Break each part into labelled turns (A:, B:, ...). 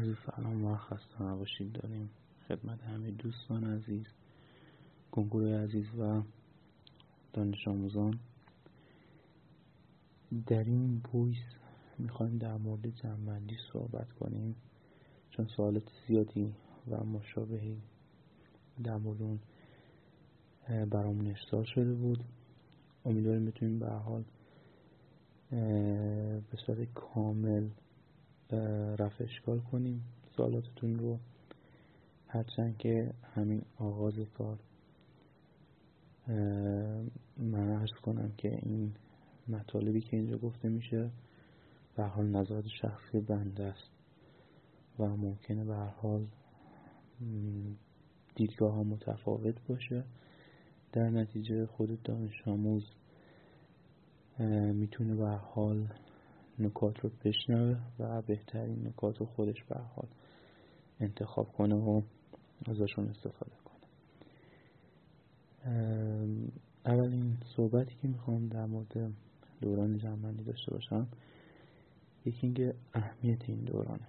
A: عرض سلام و خسته نباشید. داریم خدمت همه دوستان عزیز کنکور عزیز و دانش آموزان. در این بویس می‌خوایم در مورد جنبندی صحبت کنیم چون سوالات زیادی و مشابهی در مورد اون برامون ارسال شده بود. امیدواریم بتونیم به حال به صورت کامل رفع اشکال کنیم. سوالاتتون رو هرچند که همین آغاز کار من ارز کنم که این مطالبی که اینجا گفته میشه به حال نظرات شخصی بنده است و ممکنه به حال دیدگاه ها متفاوت باشه. در نتیجه خود دانش آموز می‌تونه به حال نکات رو بشنوه و بهترین نکات رو خودش به حال انتخاب کنه و ازشون استفاده کنه. اولین صحبتی که می‌خوام در مورد دوران جنبندی داشته باشم یکی اینکه اهمیت این دورانه.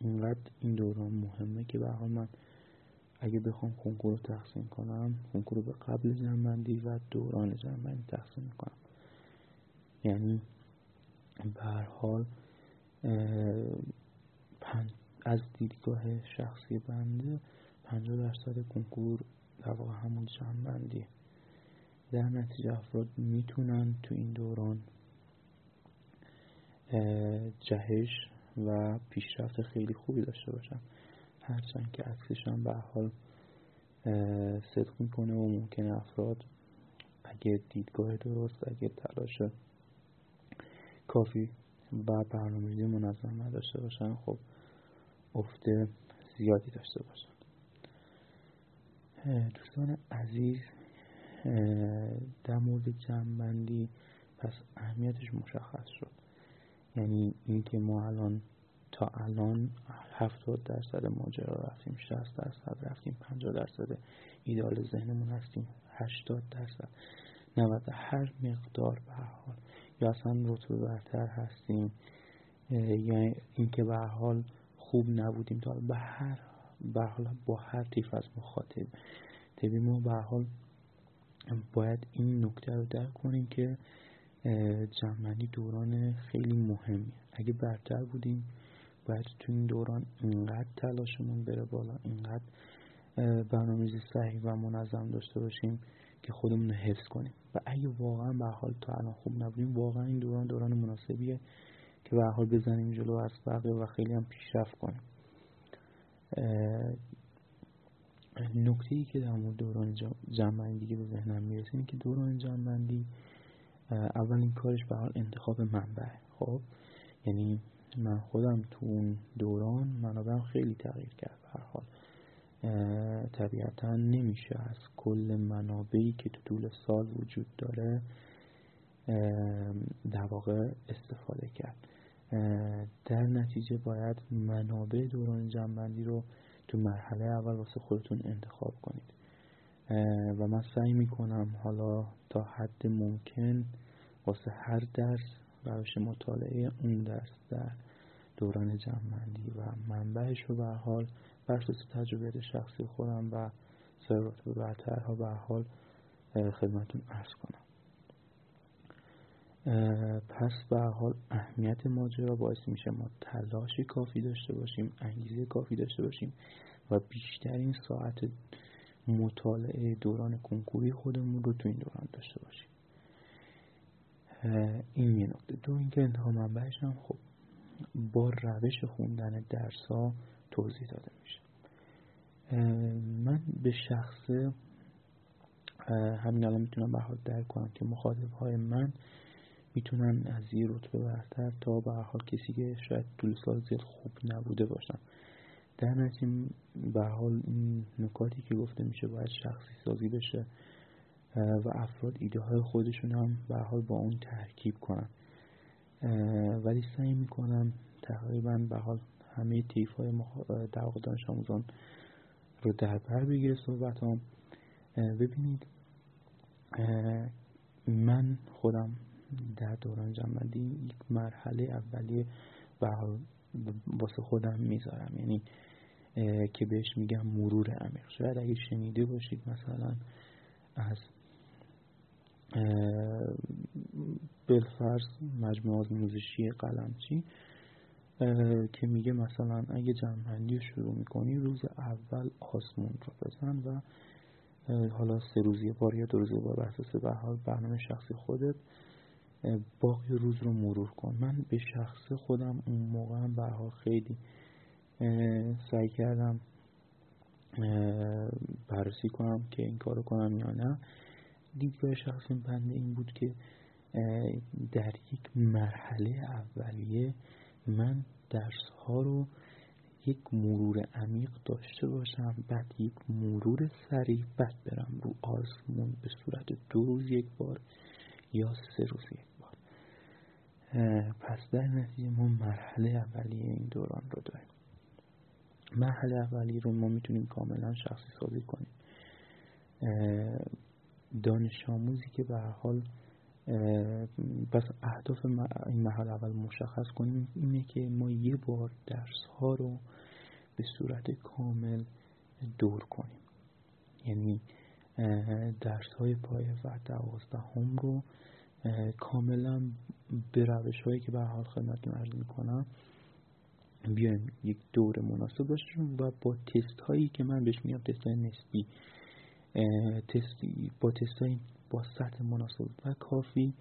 A: اینقدر این دوران مهمه که به حال من اگه بخوام کنکور رو تقسیم کنم کنکور رو به قبل جنبندی و دوران جنبندی تقسیم کنم یعنی به حال از دیدگاه شخصی بنده 50 درصد کنکور در واقع همون جنبندی. در نتیجه افراد می‌تونن تو این دوران جهش و پیشرفت خیلی خوبی داشته باشن. هرچند که عکسش هم به حال صدق می‌کنه و ممکنه افراد اگه دیدگاه درست اگه تلاش کافی و برنامه‌ریزی منظم نداشته باشن خب افته زیادی داشته باشن. دوستان عزیز در مورد جمعبندی پس اهمیتش مشخص شد. یعنی اینکه ما الان تا الان هفتاد درصد ماجرا رفتیم شست درصد رفتیم پنجاه درصد ایدال ذهنمون هستیم هشتاد درصد نود هر مقدار به حال. یا اصلا رتبه برتر هستیم یا اینکه به حال خوب نبودیم. تا به هر به حال با هر تیف از مخاطب. تبی ما به حال باید این نکته رو درک کنیم که جمعنی دوران خیلی مهمی اگه برتر بودیم باید تو این دوران اینقدر تلاشمون بره بالا اینقدر برنامه‌ریزی صحیح و منظم داشته باشیم که خودمون رو حفظ کنیم. و اگه واقعا به حال تا الان خوب نبودیم واقعا این دوران دوران مناسبیه که به حال بزنیم جلو از بقیه و خیلی هم پیشرفت کنیم. نکته ای که در مورد دوران جنبندی که به ذهنم می‌رسه اینه که دوران جنبندی اولین کارش به حال انتخاب منبع. خب؟ یعنی من خودم تو اون دوران منابعم خیلی تغییر کرد به حال. طبیعتا نمیشه از کل منابعی که تو طول سال وجود داره در واقع استفاده کرد. در نتیجه باید منابع دوران جنبندی رو تو مرحله اول واسه خودتون انتخاب کنید. و من سعی می‌کنم حالا تا حد ممکن واسه هر درس روش مطالعه اون درس در دوران جمعندی و منبعش رو به حال بر اساس تجربه شخصی خودم و سرات به برترها به حال خدمتون ارز کنم. پس به حال اهمیت ماجرا باعث میشه ما تلاش کافی داشته باشیم انگیزه کافی داشته باشیم و بیشترین ساعت مطالعه دوران کنکوری خودمون رو تو این دوران داشته باشیم. این یه نکته. دو اینکه انتخاب منبعش هم خب با روش خوندن درس ها توضیح داده میشه. من به شخصه همین الان می‌تونم به درک کنم که مخاطب های من می‌تونن از یه رتبه برتر تا به حال کسی که شاید طول سال زیاد خوب نبوده باشن. در نتیجه به حال این نکاتی که گفته میشه باید شخصی سازی بشه و افراد ایده های خودشون هم به حال با اون ترکیب کنن. ولی سعی می‌کنم تقریبا به حال همه تیف های واقع دانش آموزان رو در بر بگیره صحبت هم ببینید من خودم در دوران جنبندی یک مرحله اولیه واسه خودم می‌ذارم. یعنی که بهش میگم مرور عمیق شاید اگه شنیده باشید مثلا از بلفرز مجموعه آزموزشی قلمچی که میگه مثلا اگه جمعندی رو شروع می‌کنی روز اول آسمون رو بزن و حالا سه روز یه بار یا دو روز یه بار بحث به حال برنامه شخصی خودت باقی روز رو مرور کن. من به شخص خودم اون موقع هم به حال خیلی سعی کردم بررسی کنم که این کارو کنم یا نه. دیدگاه شخصی بنده این بود که در یک مرحله اولیه من درس ها رو یک مرور عمیق داشته باشم بعد یک مرور سریع بعد برم رو آزمون به صورت دو روز یک بار یا سه روز یک بار. پس در نتیجه ما مرحله اولیه این دوران رو داریم. مرحله اولیه رو ما می‌تونیم کاملا شخصی سازی کنیم دانش آموزی که به حال پس اهداف این محل اول مشخص کنیم اینه که ما یه بار درس ها رو به صورت کامل دور کنیم. یعنی درس های پایه و دوازدهم رو کاملا به روش هایی که به حال خدمتتون عرض می‌کنم بیایم یک دور مناسب باشیم و با تست هایی که من بهش میگم تست های نسبی تستی با تست های با سطح مناسب و کافی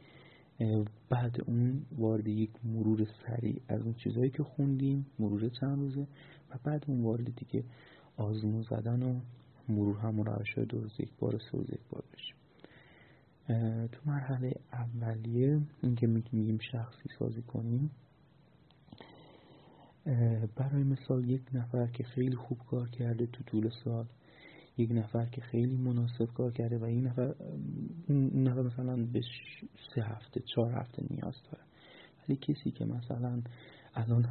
A: بعد اون وارد یک مرور سریع از اون چیزهایی که خوندیم مرور چند روزه و بعد اون وارد دیگه آزمون زدن و مرور همون روش های دو یک بار سه روز یک بار بشیم تو مرحله اولیه اینکه میگیم شخصی سازی کنیم برای مثال یک نفر که خیلی خوب کار کرده تو طول سال یک نفر که خیلی مناسب کار کرده و این نفر این نفر مثلا به سه هفته چهار هفته نیاز داره. ولی کسی که مثلا الان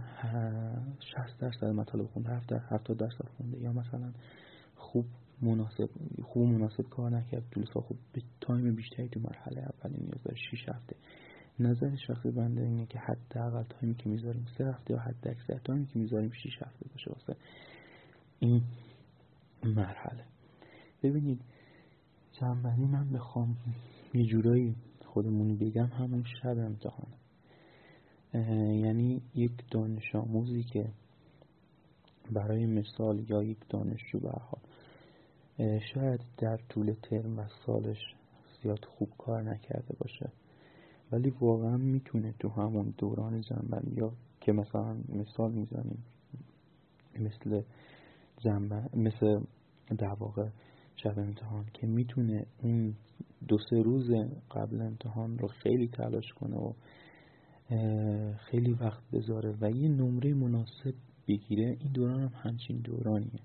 A: 60 درصد مطالب خونده 70 درصد خونده یا مثلا خوب مناسب خوب مناسب کار نکرد سال خوب یه time بیشتری تو مرحله اولی نیاز داره 6 هفته. نظر شخصی بنده اینه که حداقل time ی که می‌ذاریم سه هفته یا حد اکثر time ی که می‌ذاریم 6 هفته باشه واسه این مرحله. ببینید جمع‌بندی من بخوام یه جورایی خودمونی بگم همون شب امتحانه. یعنی یک دانش آموزی که برای مثال یا یک دانشجو حال شاید در طول ترم و سالش زیاد خوب کار نکرده باشه ولی واقعا می‌تونه تو همون دوران جنبندی یا که مثلا مثال می‌زنیم مثل جنبه مثل در واقع شب امتحان که می‌تونه این دو سه روز قبل امتحان رو خیلی تلاش کنه و خیلی وقت بذاره و یه نمره مناسب بگیره این دوران هم همچین دورانیه.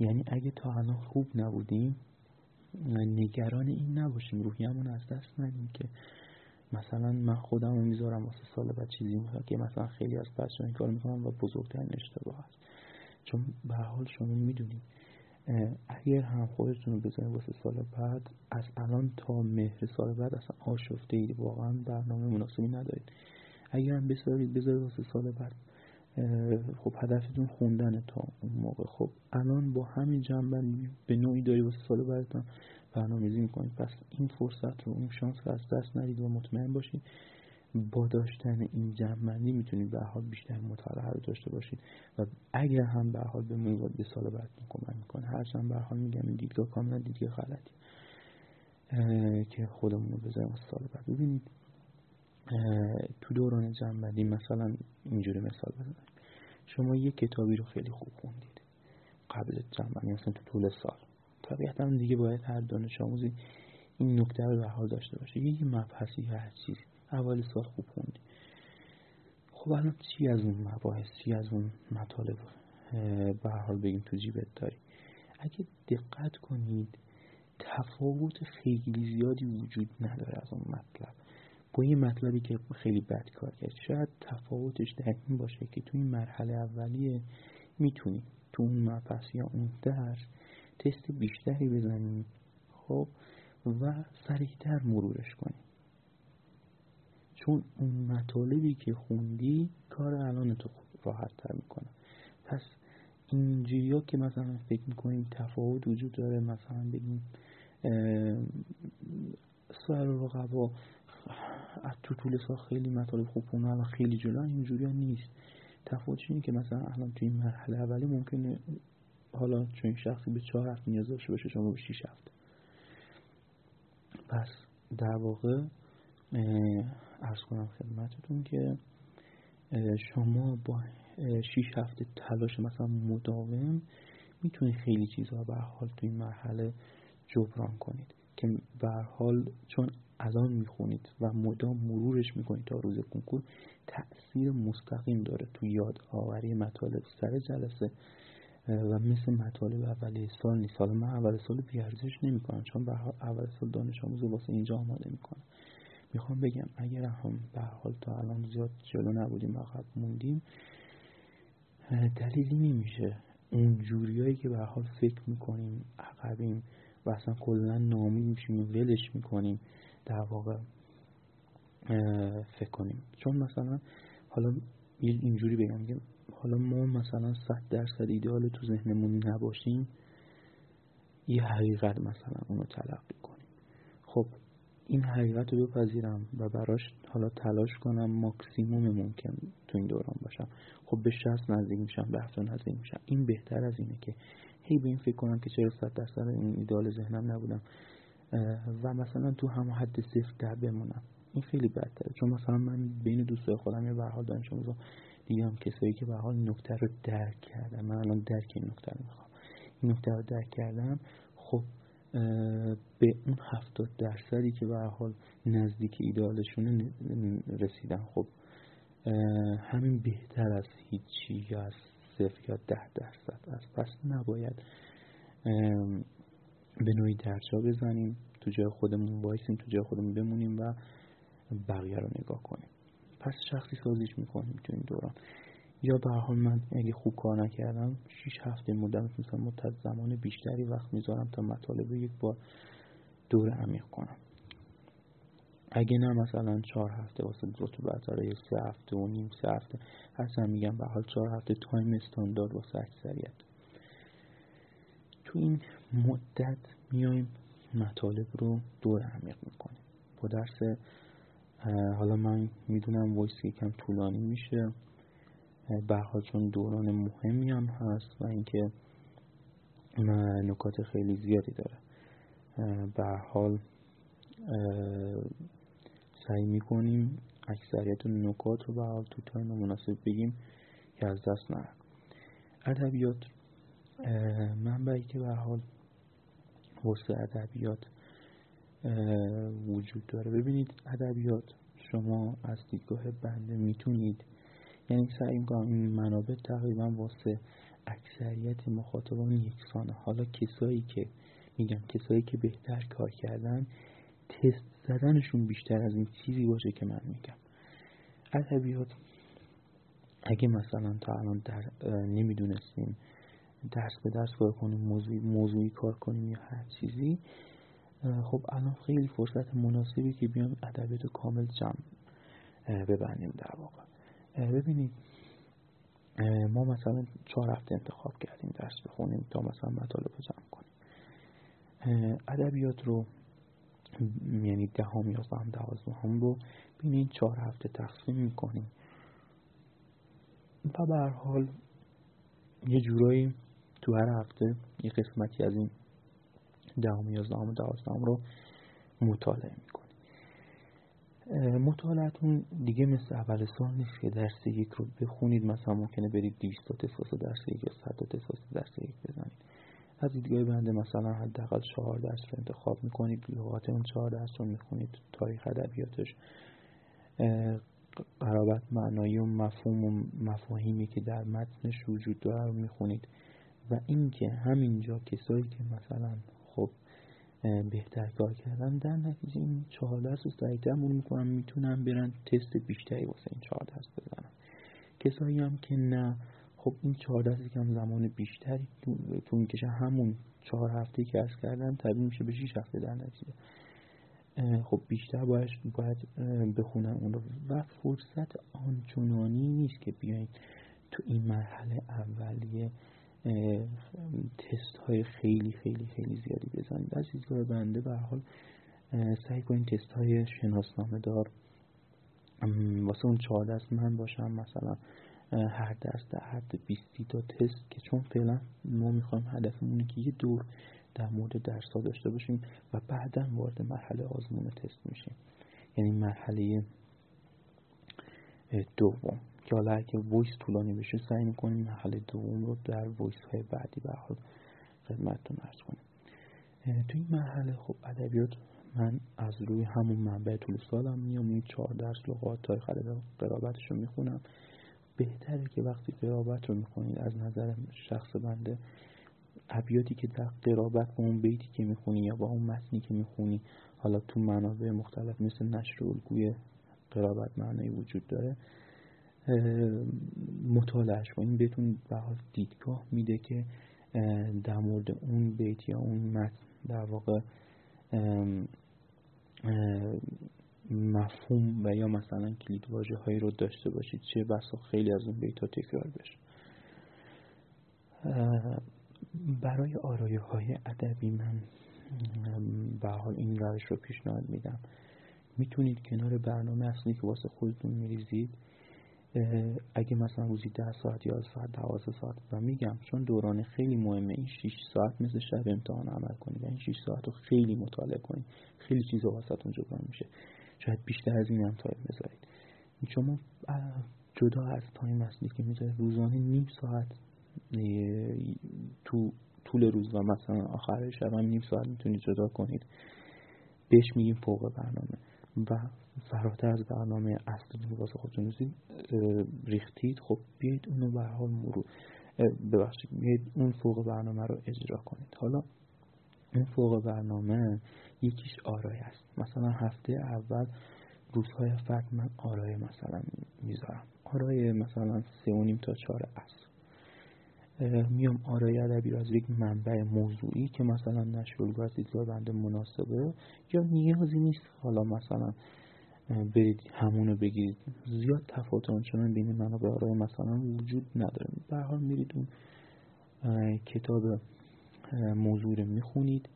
A: یعنی اگه تا الان خوب نبودیم نگران این نباشیم روحیمون از دست ندیم که مثلا من خودم رو می‌ذارم واسه سال بعد چیزی می‌خوام که مثلا خیلی از بچه این کار می‌کنم و بزرگترین اشتباه هست. چون به حال شما می‌دونید اگر هم خودتون رو بذارید واسه سال بعد از الان تا مهر سال بعد اصلا آشفته اید واقعا برنامه مناسبی ندارید. اگر هم بذارید بذارید واسه سال بعد خب هدفتون خوندن تا اون موقع. خب الان با همین جنبندی به نوعی داری واسه سال بعدتون برنامه‌ریزی می‌کنید. پس این فرصت رو اون شانس رو از دست ندید و مطمئن باشید با داشتن این جمعنی می‌تونید به حال بیشتر مطالعه رو داشته باشید. و اگر هم به حال به به سال بعد کمک می‌کنه هرچند به حال میگم این دیدگاه کاملا دیدگاه غلطی که خودمون رو بذاریم سال بعد. ببینید تو دوران جنبندی مثلا اینجوری مثال بزنیم شما یه کتابی رو خیلی خوب خوندید. قبل جنبندی مثلا تو طول سال. طبیعتا دیگه باید هر دانش آموزی این نکته رو به حال داشته باشه. یه مبحثی هر چیزی. اول سال خوب خوندی. خب الان چی از اون مباحث چی از اون مطالب به حال بگیم تو جیبت داری؟ اگه دقت کنید تفاوت خیلی زیادی وجود نداره از اون مطلب. با یه مطلبی که خیلی بد کار کرد. شاید تفاوتش در این باشه که تو این مرحله اولیه می‌تونی تو اون مبحث یا اون درس تست بیشتری بزنی خب و سریعتر مرورش کنی. چون اون مطالبی که خوندی کار الان تو راحت تر می‌کنه. پس اینجوری که مثلا فکر می‌کنیم تفاوت وجود داره مثلا بگیم سوال رقبا تو طول سال خیلی مطالب خوب و خیلی جلو اینجوری ها نیست. تفاوتش اینه که مثلا الان تو این مرحله اولی ممکنه حالا چون این شخصی به چهار هفته نیاز داشته باشه شما به شیش هفته. پس در واقع ارز کنم خدمتتون که شما با شیش هفته تلاش مثلا مداوم می‌تونید خیلی چیزها به حال تو این مرحله جبران کنید. که به حال چون الان می‌خونید و مدام مرورش می‌کنید تا روز کنکور تاثیر مستقیم داره تو یاد آوری مطالب سر جلسه و مثل مطالب اولی سال نیست. حالا من اول سال بیارزش نمی کنم چون به اول سال دانش آموز واسه اینجا آماده می‌کنم. می‌خوام بگم اگر هم به حال تا الان زیاد جلو نبودیم عقب موندیم دلیلی نمیشه. اون جوریایی که به حال فکر می‌کنیم عقبیم و اصلا کلا نامی میشیم ولش می‌کنیم در واقع فکر کنیم. چون مثلا حالا اینجوری بگم که حالا ما مثلا صد درصد ایدئال تو ذهنمون نباشیم یه حقیقت مثلا اونو تلقی این حقیقت رو بپذیرم و براش حالا تلاش کنم ماکسیموم ممکن تو این دوران باشم. خب به شست نزدیک میشم به هفته نزدیک میشم. این بهتر از اینه که هی به این فکر کنم که چرا صد درصد این ایدال ذهنم نبودم. و مثلا تو هم حد صفر در بمونم. این خیلی بدتره. چون مثلا من بین دوستای خودم یه به حال دانش دیدم کسایی که به حال نکته رو درک کردم من الان درک این نکته رو می‌خوام. این نکته رو درک کردم خب به اون هفتاد درصدی که به حال نزدیک ایدالشونه رسیدن. خب همین بهتر از هیچی یا از صفر یا ده درصد است. پس نباید به نوعی درجا بزنیم تو جای خودمون وایسیم تو جای خودمون بمونیم و بقیه رو نگاه کنیم. پس شخصی سازیش می‌کنیم تو این دوران. یا به حال من اگه خوب کار نکردم. 6 هفته مدت مثلا مدت زمان بیشتری وقت می‌ذارم تا مطالب یک بار دور عمیق کنم. اگه نه مثلا چهار هفته واسه رطوبت یا سه هفته و نیم سه هفته. اصلا میگم به حال چهار هفته تایم استاندارد واسه اکثریت. تو این مدت میایم مطالب رو دور عمیق می‌کنیم. با درس حالا من می‌دونم voice یکم طولانی میشه. برها چون دوران مهمی هم هست و اینکه نکات خیلی زیادی داره. به حال سعی می‌کنیم اکثریت نکات رو به تو time مناسب بگیم که از دست نره. ادبیات منبعی که به حال واسه ادبیات وجود داره. ببینید ادبیات شما از دیدگاه بنده می‌تونید یعنی سعی می‌کنم این منابع تقریبا واسه اکثریت مخاطبان یکسانه. حالا کسایی که میگم کسایی که بهتر کار کردن تست زدنشون بیشتر از این چیزی باشه که من میگم. ادبیات اگه مثلا تا الان در نمی‌دونستیم درس به درس کار کنیم موضوعی, موضوعی کار کنیم یا هر چیزی خب الان خیلی فرصت مناسبی که بیام ادبیات کامل جمع ببندیم در واقع. ببینید ما مثلا چهار هفته انتخاب کردیم درس بخونیم تا مثلا مطالب رو جمع کنیم. ادبیات رو یعنی دهم یازدهم دوازدهم رو بین این چهار هفته تقسیم می‌کنیم. و به حال یه جورایی تو هر هفته یه قسمتی از این دهم یازدهم و دوازدهم رو مطالعه مطالعتون دیگه مثل اول سال نیست که درس یک رو بخونید. مثلا ممکنه برید 200 تا تساس درس یک یا 100 تا تساس درس یک بزنید. از دیدگاه بنده مثلا حداقل چهار درس رو انتخاب می‌کنید. لغات اون چهار درس رو می‌خونید. تاریخ ادبیاتش قرابت معنایی و مفهوم و مفاهیمی که در متنش وجود داره رو می‌خونید. و اینکه همینجا کسایی که مثلا بهتر کار کردن. در نتیجه این چهار درس رو سریعتر مرور می‌کنن می‌تونن برن تست بیشتری واسه این چهار درس بزنن کسایی هم که نه خب این چهار درس کم زمان بیشتری تو می‌کشه. همون چهار هفته که ارز کردن تبدیل میشه به شیش هفته در نتیجه. خب بیشتر باید, باید بخونن اون رو. و فرصت آنچنانی نیست که بیاین تو این مرحله اولیه تست های خیلی خیلی خیلی زیادی بزنید. از دیدگاه بنده به حال سعی کنید تست های شناسنامه دار. واسه اون چهار دست من باشم. مثلا هر دست در حد 20 تا تست که چون فعلا ما می‌خوایم هدفمونه که یه دور در مورد درس ها داشته باشیم و بعدا وارد مرحله آزمون تست میشیم. یعنی مرحله دوم. که حالا اگه ویس طولانی بشه سعی می‌کنیم مرحله دوم رو در ویس های بعدی به حال خدمتتون ارز کنیم تو این مرحله خب ادبیات من از روی همون منبع طول سالم میام این چهار درس لغات تاریخ قرابتش رو می‌خونم. بهتره که وقتی قرابت رو می‌خونید از نظر شخص بنده ابیاتی که در قرابت با اون بیتی که می‌خونی یا با اون متنی که می‌خونی حالا تو منابع مختلف مثل نشر الگوی قرابت معنی وجود داره. مطالعهش این بهتون به دیدگاه میده که در مورد اون بیت یا اون متن در واقع مفهوم و یا مثلا کلید واژه هایی رو داشته باشید. چه بسا خیلی از اون بیت ها تکرار بشه. برای آرایه های ادبی من به حال این روش رو پیشنهاد میدم. می‌تونید کنار برنامه اصلی که واسه خودتون میریزید اگه مثلا روزی ده ساعت یا ساعت دوازده ساعت و میگم چون دوران خیلی مهمه این 6 ساعت مثل شب امتحان عمل کنید این 6 ساعت رو خیلی مطالعه کنید خیلی چیزا واسهتون جبران میشه. شاید بیشتر از این هم time بذارید. شما جدا از time اصلی که می‌ذارید روزانه نیم ساعت تو طول روز و مثلا آخر شب هم نیم ساعت می‌تونید جدا کنید. بهش میگیم فوق برنامه. و فراتر از برنامه اصلی واسه خودتون ریختید خب بیاید اونو به حال مرور. ببخشید بیاید اون فوق برنامه رو اجرا کنید. حالا اون فوق برنامه یکیش آرای است. مثلا هفته اول روزهای فرد من آرای مثلا می‌ذارم. آرای مثلا سه و نیم تا چهار اصر میام آرای ادبی رو از یک منبع موضوعی که مثلا نشر از دیدگاه بنده مناسبه یا نیازی نیست. حالا مثلا برید همونو بگیرید. زیاد تفاوت آنچنان بین منابع آرای مثلا وجود نداره. به حال میرید اون کتاب موضوع رو می‌خونید.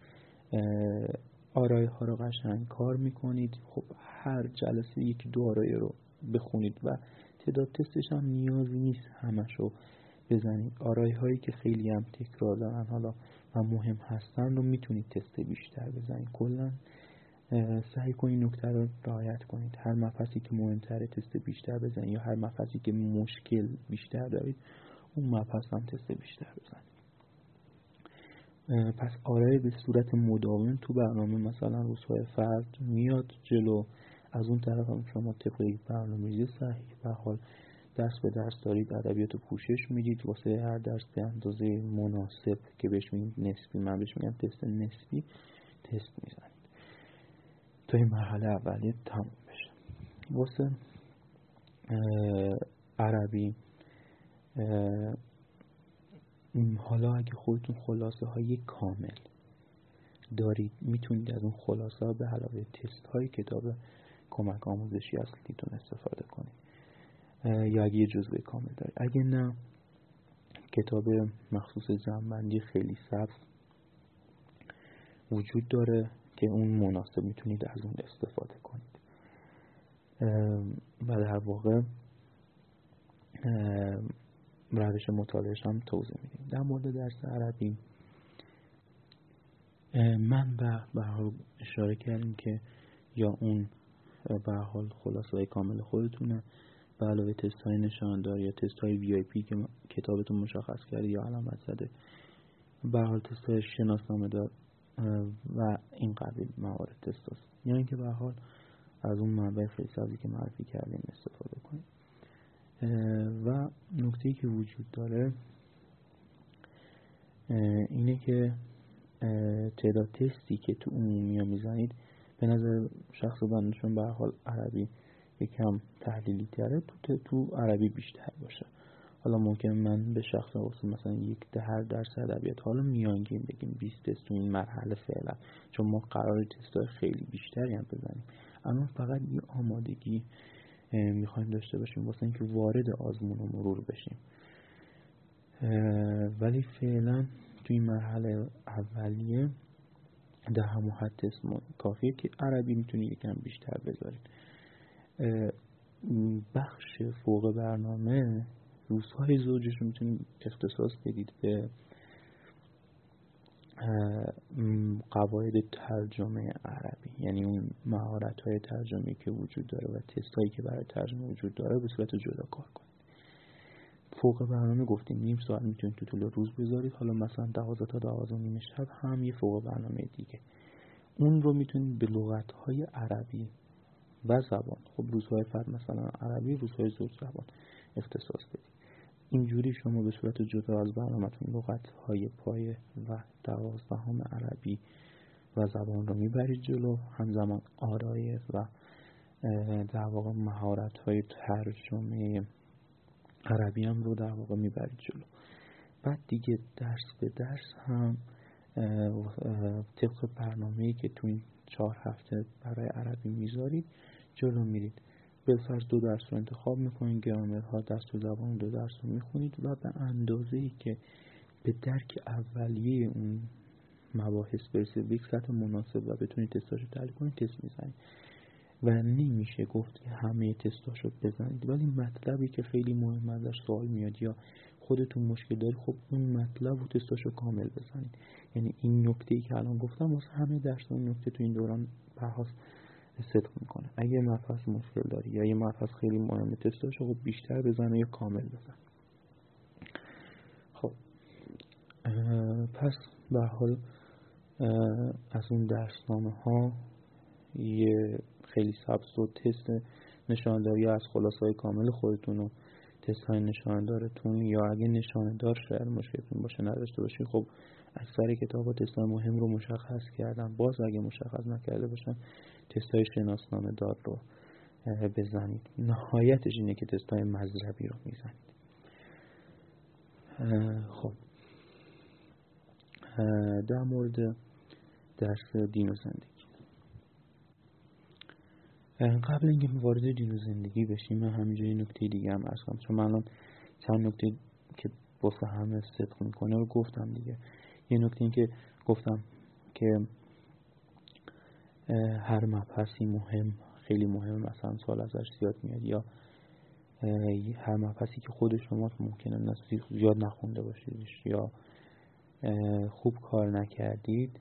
A: آرای ها رو قشنگ کار می‌کنید. خب هر جلسه یکی دو آرای رو بخونید و تعداد تستش هم نیازی نیست همش رو بزنید. آرای هایی که خیلی هم تکرار دارن حالا و مهم هستن رو می‌تونید تست بیشتر بزنید. کلا سعی کنید نکته رو رعایت کنید. هر مفصلی که مهمتره تست بیشتر بزنید یا هر مفصلی که مشکل بیشتر دارید اون مبحث هم تست بیشتر بزنید. پس آرای به صورت مداوم تو برنامه مثلا روزهای فرد میاد جلو. از اون طرف هم شما طبق برنامه صحیح. به حال درس به درس دارید ادبیات پوشش می‌دید. واسه هر درس به اندازه مناسب که بهش میگیم نسبی من بهش میگم تست نسبی تست می‌زنید. تا این مرحله اولیه تموم بشه. واسه عربی حالا اگه خودتون خلاصه های کامل دارید می‌تونید از اون خلاصه ها به علاوه تست های کتاب کمک آموزشی اصلیتون استفاده کنید. یا اگه یه جزوه کامل دارید اگه نه کتاب مخصوص جنبندی خیلی سبز وجود داره که اون مناسب می‌تونید از اون استفاده کنید. و در واقع روش مطالعهش هم توضیح میدیم. در مورد درس عربی من به حال اشاره کردیم که یا اون به حال خلاصه کامل خودتونه به علاوه تست های نشاندار یا تست های وی آی پی که کتابتون مشخص کرده یا علامت زده. به حال تست های شناسنامه دار و این قبیل موارد تست هست یا اینکه به حال از اون منبع خیلی سازی که معرفی کردیم استفاده کنیم. و نکته که وجود داره اینه که تعداد تستی که تو عمومی ها می‌زنید به نظر شخص بندشون به حال عربی یکم تحلیلی تره تو, تو عربی بیشتر باشه. حالا ممکن من به شخص واسه مثلا یک ده درس ادبیات. حالا میانگین بگیم 20 تست تو این مرحله فعلا. چون ما قرار تست های خیلی بیشتری هم بزنیم. اما فقط یه آمادگی می‌خوایم داشته باشیم واسه اینکه وارد آزمون و مرور بشیم. ولی فعلا توی مرحله اولیه ده همون حد کافیه که عربی می‌تونی یکم بیشتر بذارید بخش فوق برنامه روزهای زوجش رو می‌تونید اختصاص بدید به قواعد ترجمه عربی. یعنی اون مهارت های ترجمه که وجود داره و تست هایی که برای ترجمه وجود داره به صورت جدا کار کنید. فوق برنامه گفتیم نیم ساعت می‌تونید تو طول روز بذارید. حالا مثلا دوازده تا دوازده نیم شب هم یه فوق برنامه دیگه. اون رو می‌تونید به لغت های عربی و زبان. خب روزهای فرد مثلا عربی روزهای زوج زبان. اختصاص بدید اینجوری شما به صورت جدا از برنامهتون لغت های پایه و دوازدهم عربی و زبان رو می‌برید جلو. همزمان آرایه و در واقع مهارت های ترجمه عربی هم رو در واقع می‌برید جلو. بعد دیگه درس به درس هم طبق برنامه که تو این چهار هفته برای عربی می‌ذارید جلو میرید. بالفرض دو درس رو انتخاب می‌کنید گرامرها دست و زبان دو درس رو می‌خونید و به اندازه ای که به درک اولیه اون مباحث برسید به یک سطح مناسب و بتونید تستاشو تحلیل کنید تست می‌زنید. و نمیشه گفت که همه تستاشو بزنید. ولی مطلبی که خیلی مهم ازش سوال میاد یا خودتون مشکل داری خب اون مطلب و تستاشو کامل بزنید. یعنی این نکته ای که الان گفتم واسه همه درس اون نکته تو این دوران بحث صدق می‌کنه. اگه مبحث مشکل داری یا یه مبحث خیلی مهمه تستاشو خب بیشتر بزنه یا کامل بزن خب پس به حال از اون درسنامه ها یه خیلی سبز و تست نشانداری از خلاصه های کامل خودتون و تست های نشاندارتون یا اگه نشاندار شاید مشکلتون باشه نداشته باشید خب اکثر کتاب و تست مهم رو مشخص کردن. باز اگه مشخص نکرده باشن تست های شناسنامه دار رو بزنید. نهایتش اینه که تست های مذربی رو می‌زنید. خب. در مورد درس دین و زندگی. قبل اینکه وارد دین و زندگی بشیم من همینجا یه نکته دیگه هم ارز کنم. چون من الان چند نکته که واسه همه صدق می‌کنه رو گفتم دیگه. یه نکته این که گفتم که هر مبحثی مهم خیلی مهم مثلا سوال ازش زیاد میاد یا هر مبحثی که خود شما ممکنه زیاد نخونده باشید یا خوب کار نکردید.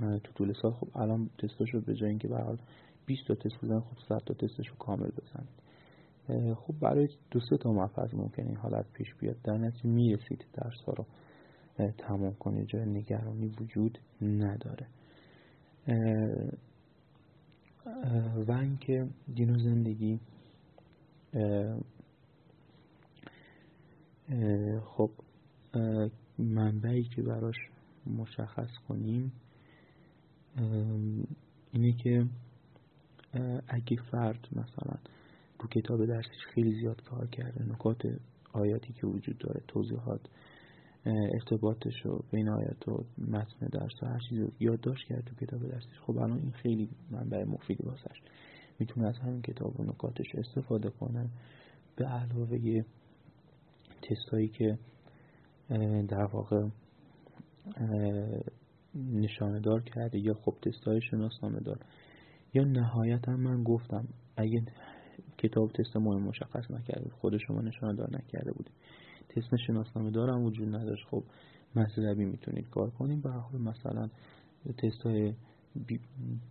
A: تو طول سال خب الان تستاشو به جای اینکه به حال 20 تا تست بزنید خب 100 تا تستشو کامل بزنید. خب برای دو سه تا مبحث ممکنه این حالت پیش بیاد. در نتیجه می‌رسید درس رو تمام کنید جای نگرانی وجود نداره. و اینکه دین و زندگی خب منبعی که براش مشخص کنیم اینه که اگه فرد مثلا رو کتاب درسش خیلی زیاد کار کرده نکات آیاتی که وجود داره توضیحات ارتباطش رو بین آیات و متن درس و هر چیزی رو یادداشت کرد تو کتاب درسش. خب الان این خیلی منبع مفیدی واسش. می‌تونه از همین کتاب و نکاتش استفاده کنه. به علاوه تستایی که در واقع نشانه دار کرده یا خب تستای شناسنامه دار یا نهایتا من گفتم اگه کتاب تست مهم مشخص نکرده خود شما نشانه دار نکرده بودید. تست شناسنامه دارم وجود نداشت. خب مذهبی می‌تونید کار کنید. به حال مثلا تست های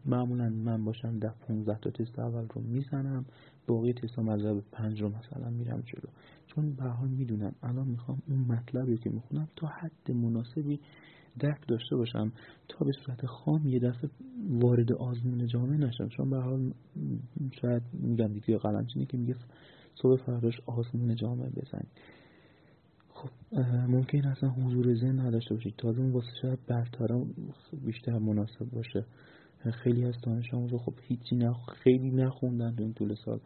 A: معمولا من باشم ده 15 تا تست اول رو می‌زنم. باقی تست مذهب پنج رو مثلا میرم جلو. چون به حال می‌دونم الان می‌خوام اون مطلبی که می‌خونم تا حد مناسبی درک داشته باشم تا به صورت خام یه دفعه وارد آزمون جامعه نشم. چون به حال شاید میگم دیگه قلمچینی که میگه صبح فرداش آزمون جامعه بزنید. خب ممکن اصلا حضور ذهن نداشته باشید. تازه اون واسه شاید برترا بیشتر مناسب باشه. خیلی از دانش آموزا خب هیچی نخ... خیلی نخوندن تو این طول سال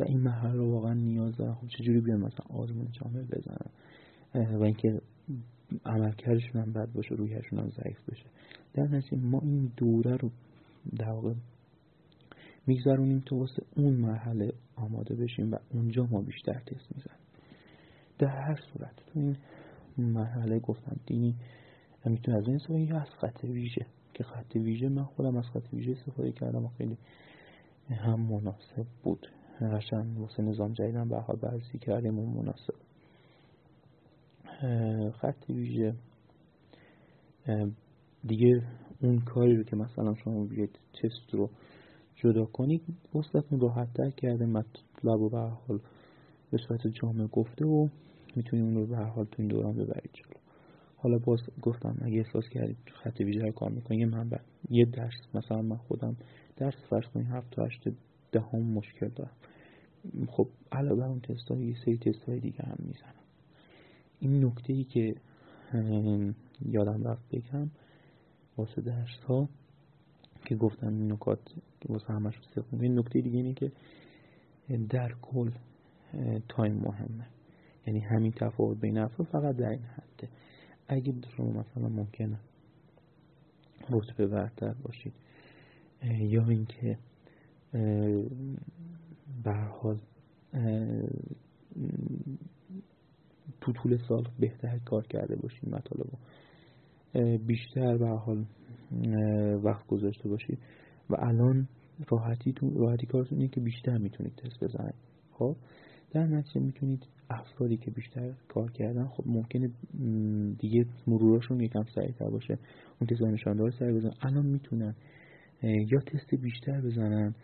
A: و این مرحله رو واقعا نیاز دارن. خب چجوری بیان مثلا آزمون جامعه بزنن؟ و اینکه عملکردشون هم بد باشه رویشون هم ضعیف بشه. در نتیجه ما این دوره رو در واقع میگذرونیم تا واسه اون مرحله آماده بشیم و اونجا ما بیشتر تست می‌زنیم. در هر صورت تو این مرحله گفتم. دینی می‌تونه از این استفاده یا از خط ویژه که خط ویژه من خودم از خط ویژه استفاده کردم و خیلی هم مناسب بود. قشنگ واسه نظام جدیدم به حال بررسی کردیم اون مناسب. خط ویژه دیگه اون کاری رو که مثلا شما بیاید تست رو جدا کنید وسطتون راحت تر کرده مطلب و به حال به صورت جامع گفته و می‌تونید اون رو به حال تو این دوران ببرید جلو. حالا باز گفتم اگه احساس کردید خط ویژه کار می‌کنید یه منبع یه درس. مثلا من خودم درس فرض کنید هفت تا هشت دهم مشکل دارم. خب علاوه بر اون تست یه سری تست های دیگه هم می‌زنم. این نکته ای که یادم رفت بگم واسه درس ها که گفتم این نکات واسه همش این نکته دیگه اینه که در کل تایم مهمه. یعنی همین تفاوت بین افراد فقط در این حده. اگه شما مثلا ممکنه رتبه برتر باشید یا اینکه حال تو طول سال بهتر کار کرده باشید مطالب بیشتر به حال وقت گذاشته باشید. و الان راحتی تو راحتی کارتون اینه که بیشتر می‌تونید تست بزنید. خب؟ در نتیجه می‌تونید افرادی که بیشتر کار کردن خب ممکنه دیگه مروراشون یکم سریعتر باشه. اون تست نشان داره سریع بزنن الان می‌تونن یا تست بیشتر بزنن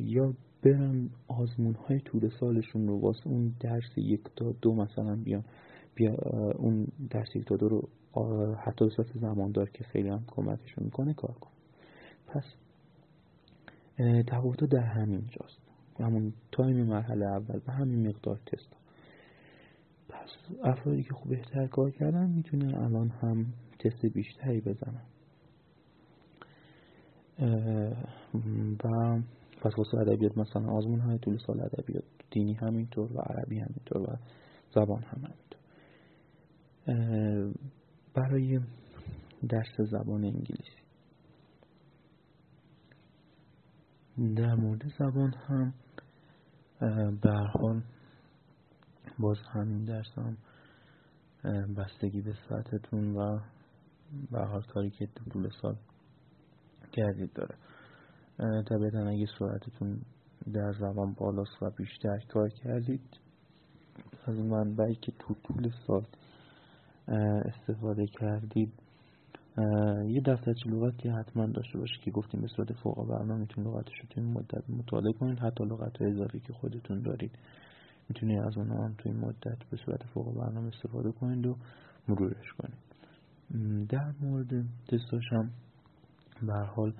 A: یا برن آزمون های طول سالشون رو واسه اون درس یک تا دو مثلا بیان بیا اون درس یک تا دو رو حتی به صورت زماندار که خیلی هم کمکشون می‌کنه کار کن. پس تفاوت در همین جاست همون تایم مرحله اول و همین مقدار تست. پس افرادی که خوب بهتر کار کردن می‌تونن الان هم تست بیشتری بزنن. و پس واسه ادبیات مثلا آزمون های طول سال ادبیات دینی همینطور و عربی همینطور و زبان هم همینطور. برای درس زبان انگلیسی. در مورد زبان هم به حال باز همین درس هم بستگی به ساعتتون و به حال کاری که طول سال کردید داره. طبیعتا اگه سرعتتون در زبان بالاست و بیشتر کار کردید از منبعی که تو طول سال استفاده کردید یه دفترچه لغتی حتما داشته باشه که گفتیم به صورت فوق برنامه می‌تونید لغتش رو توی مدت مطالعه کنید. حتی لغت اضافی که خودتون دارید می‌تونید از اونها هم توی مدت به صورت فوق برنامه استفاده کنید و مرورش کنید. در مورد تستاش هم به حال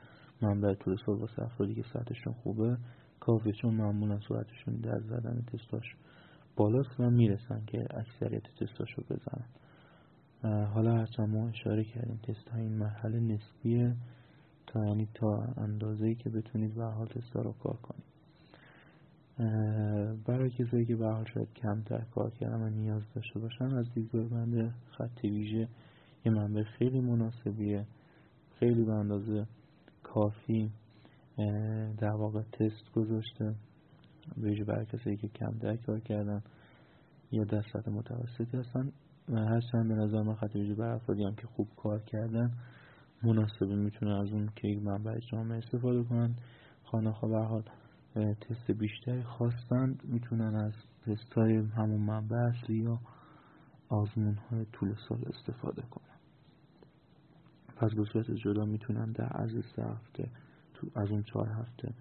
A: منبع طول سال واسه افرادی که سطحشون خوبه کافیه چون معمولا صورتشون در زدن تستاش بالاست و می‌رسن که اکثریت تستاش رو بزنن. حالا هرچند ما اشاره کردیم تست های این مرحله نسبیه تا یعنی تا اندازه که بتونید به حال تست رو کار کنید. برای کسایی که به حال شاید کمتر کار کردن و نیاز داشته باشن از دیدگاه بنده خط ویژه یه منبع خیلی مناسبیه خیلی به اندازه کافی در واقع تست گذاشته ویژه برای کسایی که کمتر کار کردن یا سطح متوسطی هستن. هستن به نظر من خط ویژه برای افرادی هم که خوب کار کردن مناسبه می‌تونه از اون که یک منبع جامعه استفاده کنن. خانه ها به حال تست بیشتری خواستن می‌تونن از تست های همون منبع اصلی یا آزمون های طول سال استفاده کنن. پس به صورت جدا می‌تونن در عرض سه هفته از اون چهار هفته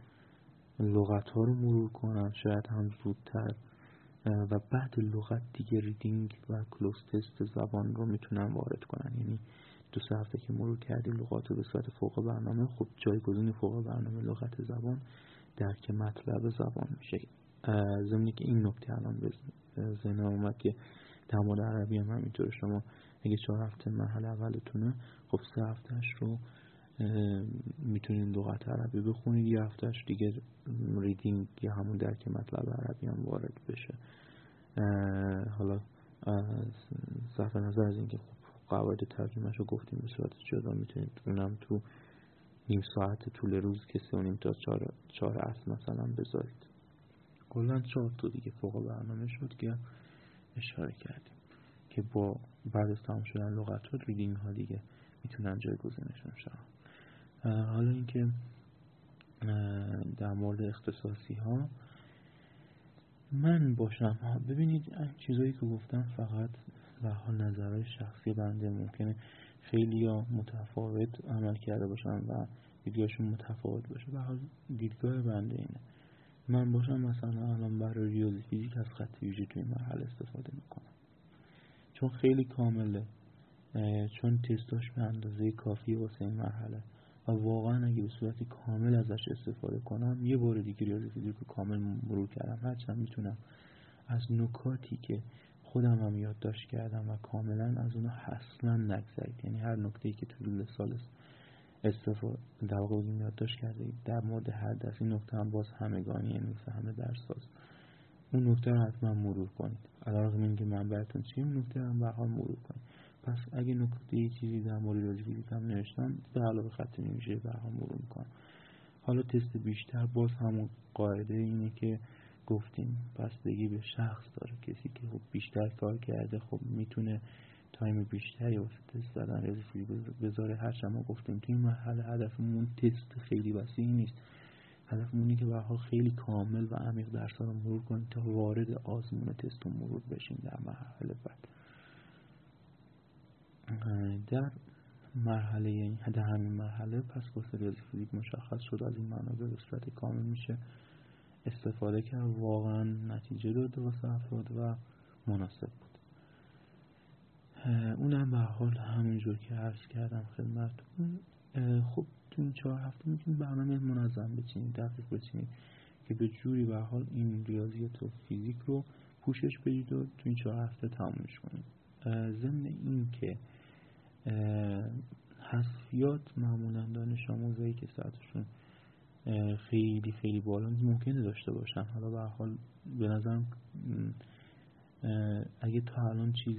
A: لغت ها رو مرور کنن. شاید هم زودتر و بعد لغت دیگه ریدینگ و کلوز تست زبان رو می‌تونن وارد کنن. یعنی دو سه هفته که مرور کردی لغات رو به صورت فوق برنامه خب جایگزین فوق برنامه لغت زبان درک مطلب زبان میشه. زمینی که این نکته الان به ذهن اومد که در مورد عربی هم همینطور شما اگه چهار هفته مرحله اولتونه خب سه هفتهش رو می‌تونید لغت عربی بخونید یه هفتهش دیگه ریدینگ یا همون درک مطلب عربی هم وارد بشه. حالا صرف نظر از اینکه خب قواعد ترجمهش رو گفتیم به صورت جدا می‌تونید اونم تو نیم ساعت طول روز که سه و نیم تا چهار, چهار اصل مثلا بذارید. کلا چهار تا دیگه فوق برنامه شد که اشاره کردیم که با بعد از تمام شدن لغت ها ریدینگ ها دیگه می‌تونن جایگزینشون شن. حالا اینکه در مورد اختصاصی ها من باشم. ببینید این چیزایی که گفتم فقط به حال نظرهای شخصی بنده ممکنه خیلی ها متفاوت عمل کرده باشن و دیدگاهشون متفاوت باشه. به حال دیدگاه بنده اینه. من باشم مثلا الان برای ریاضی فیزیک از خط ویژه توی مرحله استفاده می‌کنم. چون خیلی کامله. چون تستاش به اندازه کافی واسه این مرحله. و واقعا اگه به صورت کامل ازش استفاده کنم یه بار دیگه ریاضی فیزیک رو کامل مرور کردم. هرچند می‌تونم از نکاتی که خودم هم یادداشت کردم و کاملا از اونها اصلا نگذرید یعنی هر نکته که طول سال استفاده در واقع یادداشت کرده در مورد هر درس این نکته هم باز همگانی یعنی مثل همه درس ساز اون نکته رو حتما مرور کنید. علاوه اینکه من براتون چی اون نکته رو به حال مرور کنید. پس اگه نکته چیزی در مورد فیزیک هم نوشتم به علاوه خط نمیشه به حال مرور می‌کنم. حالا تست بیشتر باز همون قاعده اینه که گفتیم بستگی به شخص داره. کسی که خب بیشتر کار کرده خب می‌تونه time بیشتری واسه تست زدن فیزیک بذاره. هرچند ما گفتیم توی مرحله هدفمون تست خیلی وسیعی نیست. هدفمون که حال خیلی کامل و عمیق درس رو مرور کنیم تا وارد آزمون تست رو مرور بشیم در مرحله بعد. در مرحله یعنی در همین مرحله پس واسه ریاضی فیزیک مشخص شد از این منابع به صورت کامل میشه استفاده کرد. واقعا نتیجه داد واسه افراد و مناسب بود. اونم به حال همونجور که عرض کردم خدمتتون خب تو این چهار هفته می‌تونید برنامه منظم بچینید دقیق بچینید که به جوری به حال این ریاضیات و فیزیک رو پوشش بدید و تو این چهار هفته تمومش کنید. ضمن این که حذفیات معمولا دانش آموزایی که ساعتشون خیلی خیلی بالا ممکنه داشته باشن. حالا به حال به نظرم اگه تا الان چیز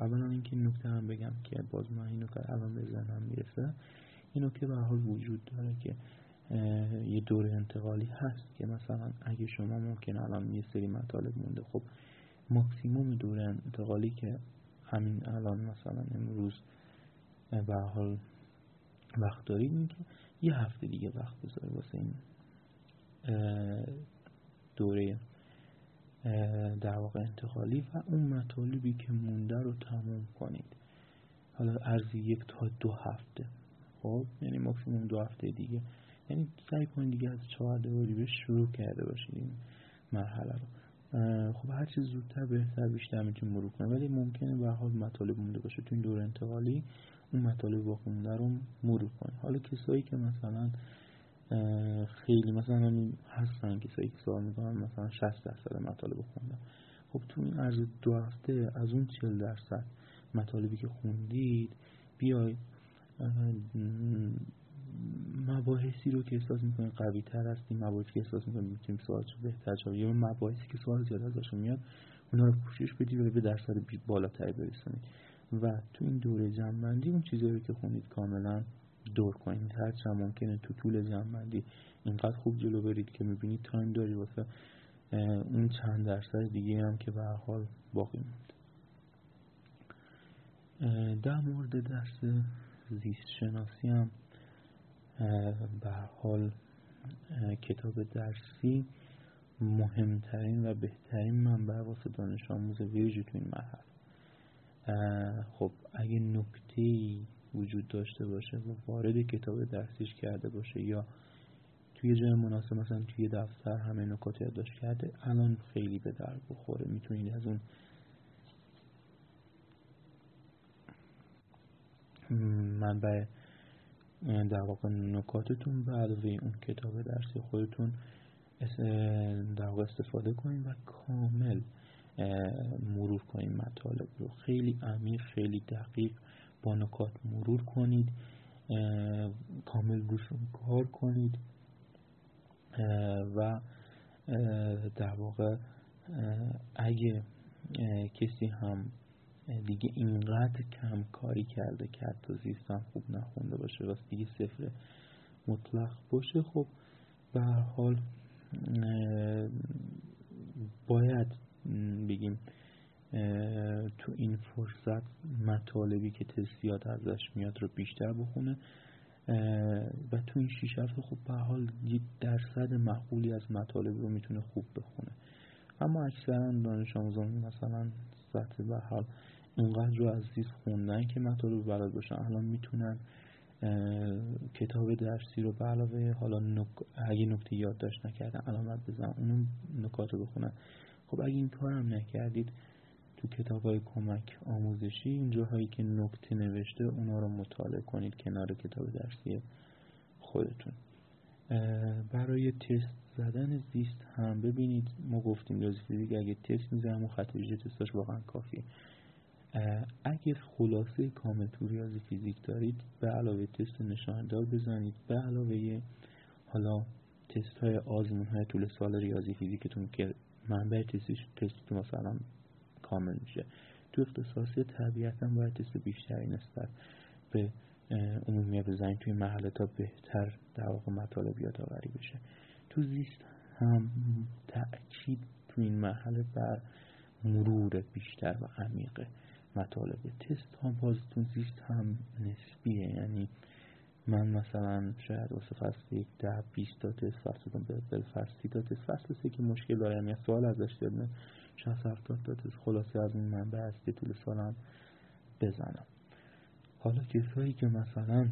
A: اولا اینکه نکته هم بگم که باز من این نکته الان به ذهنم می‌رسه این نکته به حال وجود داره که یه دور انتقالی هست که مثلا اگه شما ممکن الان یه سری مطالب مونده خب ماکسیموم دور انتقالی که همین الان مثلا امروز به حال وقت دارید این که یه هفته دیگه وقت بذاره واسه این دوره در واقع انتقالی و اون مطالبی که مونده رو تموم کنید. حالا عرض یک تا دو هفته. خب یعنی ماکسیموم دو هفته دیگه. یعنی سعی کنید دیگه از چهارده به شروع کرده باشید این مرحله رو. خب هر چیز زودتر بهتر بیشتر می‌تونید مرور کنید ولی ممکنه به حال مطالب مونده باشه. تو این دور انتقالی اون مطالب باقی مونده رو مرور کنید حالا کسایی که مثلا خیلی مثلا هستن کسایی که سوال می‌کنن مثلا 60 درصد مطالب خوندن. خب تو این عرض دو هفته از اون 40 درصد مطالبی که خوندید بیاید مباحثی رو که احساس می‌کنید قوی تر هستیم مباحثی که احساس می‌کنید می‌تونیم سوال بهتر جواب یا مباحثی که سوال زیاد ازشون میاد اونا رو پوشش بدید و به درصد بالاتری برسونید و تو این دوره جنبندی اون چیزایی رو که خوندید کاملا دور کنید هر ممکنه تو طول جنبندی اینقدر خوب جلو برید که می‌بینید تایم داری واسه اون چند درصد دیگه هم که به حال باقی موند. در مورد درس زیست شناسی هم به حال کتاب درسی مهمترین و بهترین منبع واسه دانش آموز ویژه تو این مرحله. خب اگه نکته وجود داشته باشه و وارد کتاب درسیش کرده باشه یا توی جای مناسب مثلا توی دفتر همه نکات یادداشت کرده الان خیلی به درد بخوره. می‌تونید از اون منبع در واقع نکاتتون به علاوه اون کتاب درسی خودتون در واقع استفاده کنید و کامل مرور کنید مطالب رو. خیلی عمیق خیلی دقیق با نکات مرور کنید کامل روشون کار کنید و در واقع اگه کسی هم دیگه اینقدر کم کاری کرده که حتی زیستم خوب نخونده باشه. واسه دیگه صفر مطلق باشه. خب به هر حال باید بگیم تو این فرصت مطالبی که تست ازش میاد رو بیشتر بخونه. و تو این شیش هفته خب به حال یه درصد معقولی از مطالب رو می‌تونه خوب بخونه. اما اکثرا دانش آموزان مثلا سطح به حال اونقدر رو از زیست خوندن که مطالب بلد باشن الان می‌تونن کتاب درسی رو به علاوه حالا نک... اگه نکته یادداشت نکردن علامت بزن اون نکات رو بخونن. خب اگه این کارم نکردید تو کتاب های کمک آموزشی این جاهایی که نکته نوشته اونا رو مطالعه کنید کنار کتاب درسی خودتون. برای تست زدن زیست هم ببینید. ما گفتیم ریاضی فیزیک اگه تست می‌زنم و خط تستاش واقعا کافیه. اگر خلاصه کامل تو ریاضی فیزیک دارید به علاوه تست نشاندار بزنید. به علاوه حالا تست های آزمون های طول سال ریاضی فیزیکتون که منبع تستتون مثلا کامل میشه. تو اختصاصی طبیعتا باید تست بیشتری نسبت به عمومی بزنید توی محله تا بهتر در واقع مطالب یادآوری بشه. تو زیست هم تأکید تو این مرحله بر مرور بیشتر و عمیقه. مطالب تست ها بازتون زیست هم نسبیه. یعنی من مثلا شاید واسه فصل یک ده بیست تا تست فصل به فصل تا تست فصل سه که مشکل دارم. یا سوال ازش دادن شست هفتاد تا تست. خلاصه از این منبع هستی طول سالم بزنم. حالا کسایی که مثلا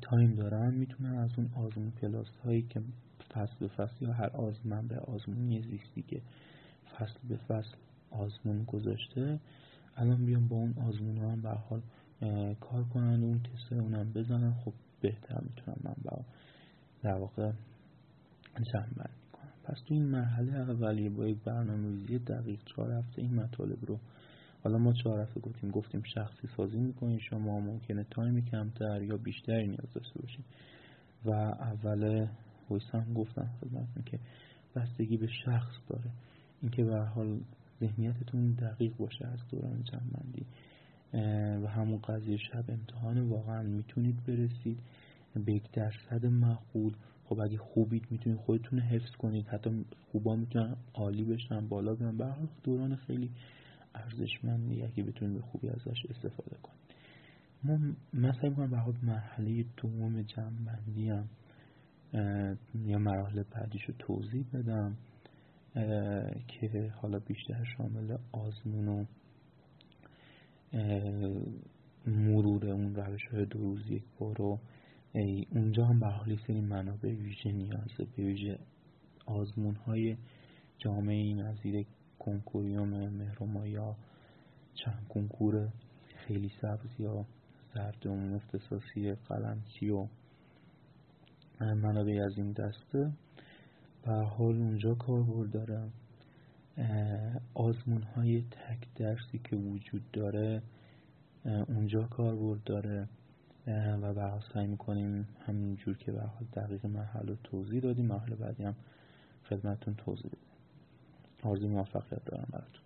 A: تایم دارن می‌تونن از اون آزمون کلاس هایی که فصل به فصل یا هر آزمون به آزمونی زیستی که فصل به فصل آزمون گذاشته الان بیام با اون آزمون هم به حال کار کنن اون تست اونم بزنن. خب بهتر می‌تونم من با در واقع جمع کنم. پس تو این مرحله اولیه با یک برنامه دقیق چهار هفته این مطالب رو حالا ما چهار هفته گفتیم گفتیم شخصی سازی می‌کنیم شما ممکنه تایم کمتر یا بیشتری نیاز داشته باشید و اول هم گفتم خدمتتون که بستگی به شخص داره. اینکه به حال ذهنیتتون دقیق باشه از دوران جنبندی و همون قضیه شب امتحان واقعا می‌تونید برسید. به یک درصد معقول. خب اگه خوبید می‌تونید خودتون حفظ کنید. حتی خوبا می‌تونن عالی بشن بالا بیان. به دوران خیلی ارزشمندی. اگه بتونید به خوبی ازش استفاده کنید. ما مثلا می‌کنم به مرحله دوم جنبندی هم یا مراحل بعدیش رو توضیح بدم. که حالا بیشتر شامل آزمون و مرور اون روش های دو روز یک بار و اونجا هم به حالی سری منابع ویژه نیازه به ویژه آزمون های جامعه نظیر کنکوریوم مهرمایا چند کنکور خیلی سبز یا زرد اون اختصاصی قلمچی و منابع از این دسته. به حال اونجا کاربرد داره آزمون های تک درسی که وجود داره اونجا کاربرد داره. و به سعی می‌کنیم همینجور که به حال دقیق مرحله توضیح دادیم مرحله بعدی هم خدمتتون توضیح بدیم. آرزوی موفقیت دارم براتون.